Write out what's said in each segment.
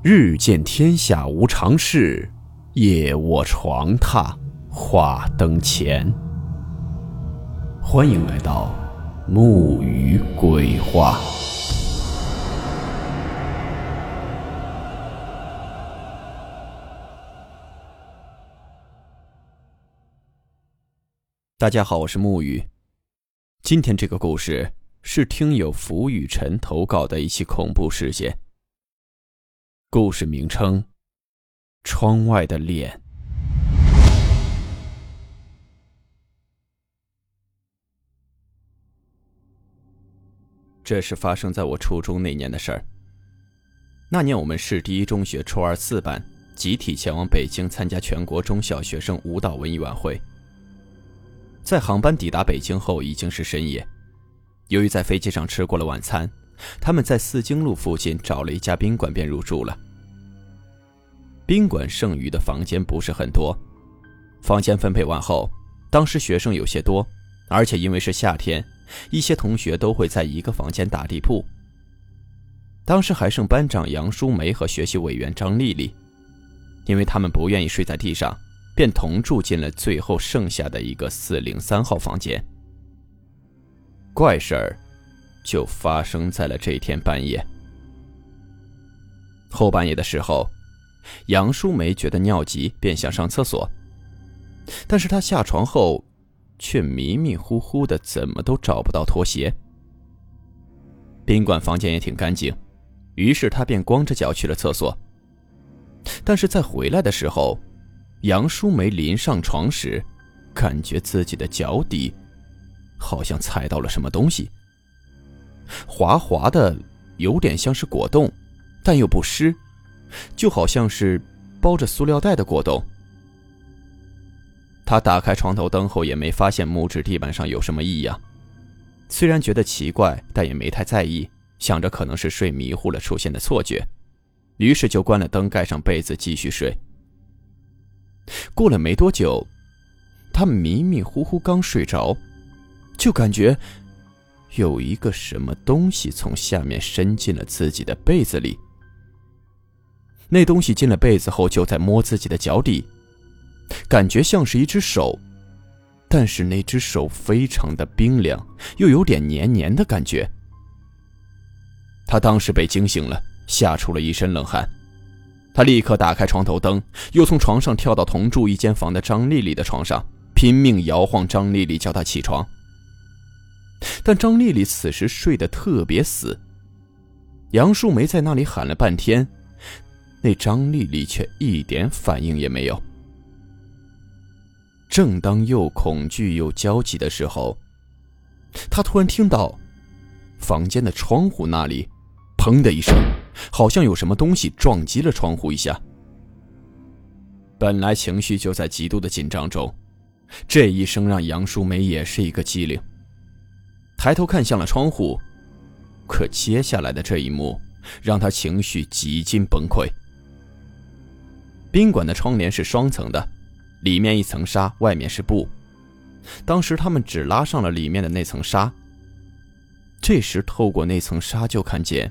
日见天下无常事，夜卧床榻话灯前。欢迎来到木鱼鬼话。大家好，我是木鱼。今天这个故事是听友浮雨辰投稿的一起恐怖事件。故事名称：窗外的脸。这是发生在我初中那年的事儿。那年我们市第一中学初二四班集体前往北京参加全国中小学生舞蹈文艺晚会。在航班抵达北京后，已经是深夜。由于在飞机上吃过了晚餐。他们在四经路附近找了一家宾馆，便入住了。宾馆剩余的房间不是很多，房间分配完后，当时学生有些多，而且因为是夏天，一些同学都会在一个房间打地铺。当时还剩班长杨淑梅和学习委员张丽丽，因为他们不愿意睡在地上，便同住进了最后剩下的一个四零三号房间。怪事儿。就发生在了这天半夜。后半夜的时候，杨淑梅觉得尿急，便想上厕所。但是她下床后，却迷迷糊糊的，怎么都找不到拖鞋。宾馆房间也挺干净，于是她便光着脚去了厕所。但是在回来的时候，杨淑梅临上床时，感觉自己的脚底好像踩到了什么东西。滑滑的，有点像是果冻，但又不湿，就好像是包着塑料袋的果冻。他打开床头灯后，也没发现木质地板上有什么异样。虽然觉得奇怪，但也没太在意，想着可能是睡迷糊了出现的错觉，于是就关了灯，盖上被子继续睡。过了没多久，他迷迷糊糊刚睡着，就感觉。有一个什么东西从下面伸进了自己的被子里。那东西进了被子后，就在摸自己的脚底，感觉像是一只手，但是那只手非常的冰凉，又有点黏黏的感觉。他当时被惊醒了，吓出了一身冷汗。他立刻打开床头灯，又从床上跳到同住一间房的张丽丽的床上，拼命摇晃张丽丽，叫她起床。但张丽丽此时睡得特别死。杨树梅在那里喊了半天，那张丽丽却一点反应也没有。正当又恐惧又焦急的时候，她突然听到房间的窗户那里“砰”的一声，好像有什么东西撞击了窗户一下。本来情绪就在极度的紧张中，这一声让杨淑梅也是一个机灵。抬头看向了窗户，可接下来的这一幕让他情绪几近崩溃。宾馆的窗帘是双层的，里面一层纱，外面是布。当时他们只拉上了里面的那层纱。这时透过那层纱，就看见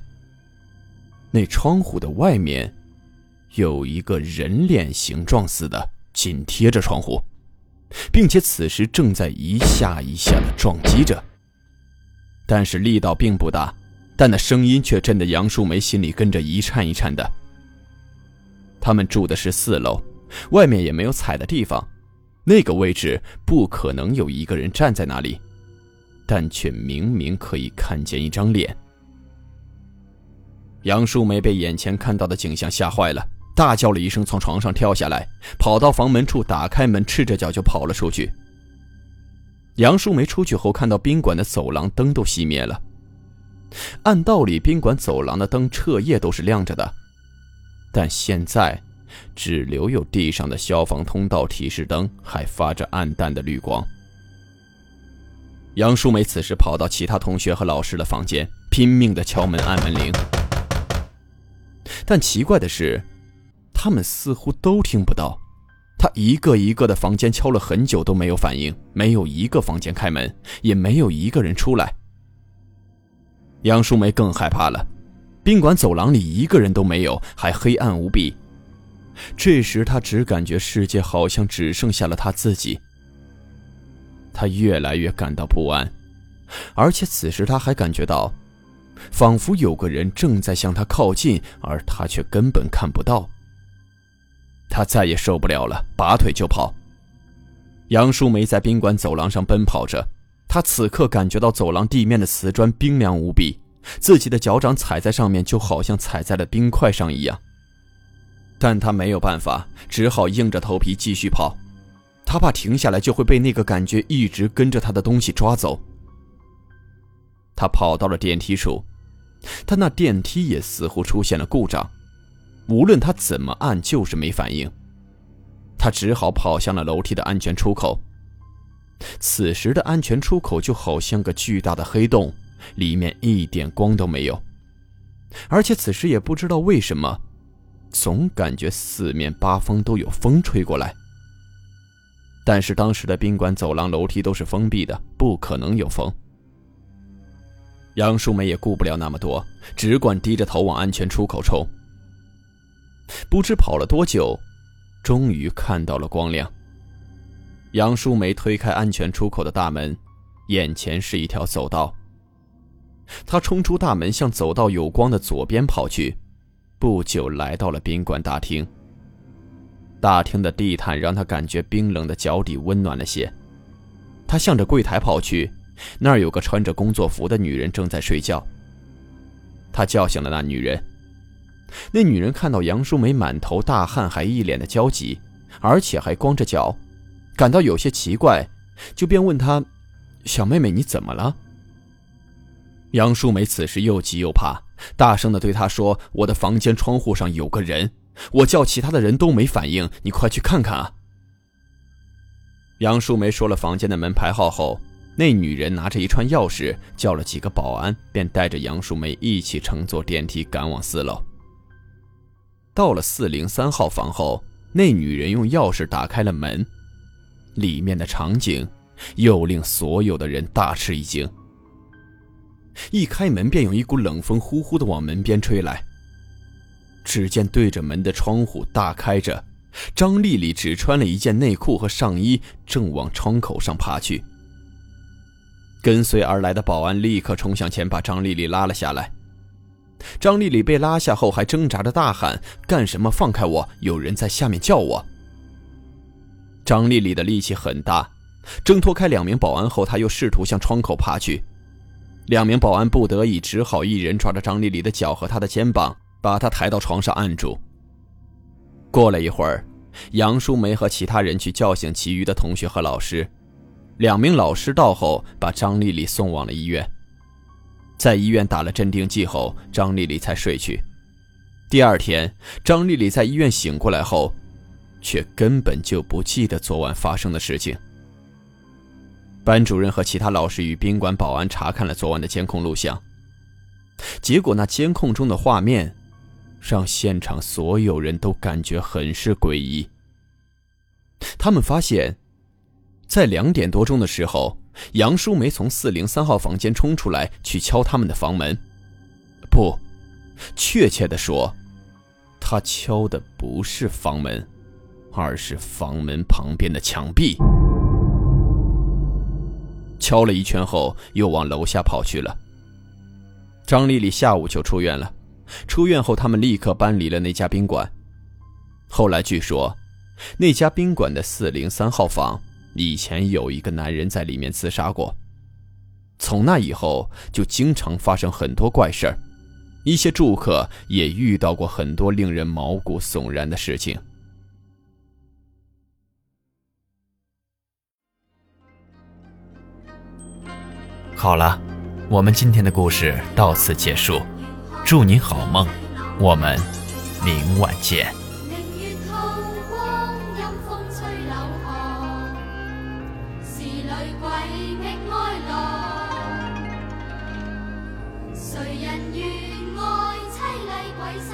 那窗户的外面有一个人脸形状似的紧贴着窗户，并且此时正在一下一下的撞击着。但是力道并不大，但那声音却震得杨树梅心里跟着一颤一颤的。他们住的是四楼，外面也没有踩的地方，那个位置不可能有一个人站在那里，但却明明可以看见一张脸。杨树梅被眼前看到的景象吓坏了，大叫了一声，从床上跳下来，跑到房门处，打开门，赤着脚就跑了出去。杨淑梅出去后，看到宾馆的走廊灯都熄灭了。按道理，宾馆走廊的灯彻夜都是亮着的，但现在只留有地上的消防通道提示灯还发着暗淡的绿光。杨淑梅此时跑到其他同学和老师的房间，拼命的敲门按门铃，但奇怪的是，他们似乎都听不到。他一个一个的房间敲了很久都没有反应，没有一个房间开门，也没有一个人出来。杨淑梅更害怕了，宾馆走廊里一个人都没有，还黑暗无比。这时他只感觉世界好像只剩下了他自己。他越来越感到不安，而且此时他还感觉到，仿佛有个人正在向他靠近，而他却根本看不到。他再也受不了了，拔腿就跑。杨淑梅在宾馆走廊上奔跑着，她此刻感觉到走廊地面的瓷砖冰凉无比，自己的脚掌踩在上面就好像踩在了冰块上一样。但她没有办法，只好硬着头皮继续跑。她怕停下来就会被那个感觉一直跟着她的东西抓走。她跑到了电梯处，但那电梯也似乎出现了故障，无论他怎么按就是没反应。他只好跑向了楼梯的安全出口。此时的安全出口就好像个巨大的黑洞，里面一点光都没有。而且此时也不知道为什么，总感觉四面八方都有风吹过来。但是当时的宾馆走廊楼梯都是封闭的，不可能有风。杨淑梅也顾不了那么多，只管低着头往安全出口冲。不知跑了多久。终于看到了光亮。杨淑梅推开安全出口的大门，眼前是一条走道。她冲出大门，向走道有光的左边跑去，不久来到了宾馆大厅。大厅的地毯让她感觉冰冷的脚底温暖了些。她向着柜台跑去，那儿有个穿着工作服的女人正在睡觉。她叫醒了那女人。那女人看到杨淑梅满头大汗，还一脸的焦急，而且还光着脚，感到有些奇怪，就便问她：“小妹妹，你怎么了？”杨淑梅此时又急又怕，大声的对她说：“我的房间窗户上有个人，我叫其他的人都没反应，你快去看看啊！”杨淑梅说了房间的门牌号后，那女人拿着一串钥匙，叫了几个保安，便带着杨淑梅一起乘坐电梯赶往四楼。到了四零三号房后，那女人用钥匙打开了门，里面的场景又令所有的人大吃一惊。一开门便有一股冷风呼呼的往门边吹来。只见对着门的窗户大开着，张丽丽只穿了一件内裤和上衣，正往窗口上爬去。跟随而来的保安立刻冲向前，把张丽丽拉了下来。张丽丽被拉下后，还挣扎着大喊：“干什么？放开我！有人在下面叫我！”张丽丽的力气很大，挣脱开两名保安后，她又试图向窗口爬去。两名保安不得已，只好一人抓着张丽丽的脚和她的肩膀，把她抬到床上按住。过了一会儿，杨淑梅和其他人去叫醒其余的同学和老师。两名老师到后，把张丽丽送往了医院。在医院打了镇定剂后，张丽丽才睡去。第二天，张丽丽在医院醒过来后，却根本就不记得昨晚发生的事情。班主任和其他老师与宾馆保安查看了昨晚的监控录像，结果那监控中的画面，让现场所有人都感觉很是诡异。他们发现，在两点多钟的时候。杨淑梅从四零三号房间冲出来，去敲他们的房门。不，确切的说，她敲的不是房门，而是房门旁边的墙壁。敲了一圈后，又往楼下跑去了。张丽丽下午就出院了，出院后他们立刻搬离了那家宾馆。后来据说，那家宾馆的四零三号房。以前有一个男人在里面自杀过，从那以后就经常发生很多怪事儿，一些住客也遇到过很多令人毛骨悚然的事情。好了，我们今天的故事到此结束，祝您好梦，我们明晚见。为觅爱郎谁人愿爱凄厉鬼新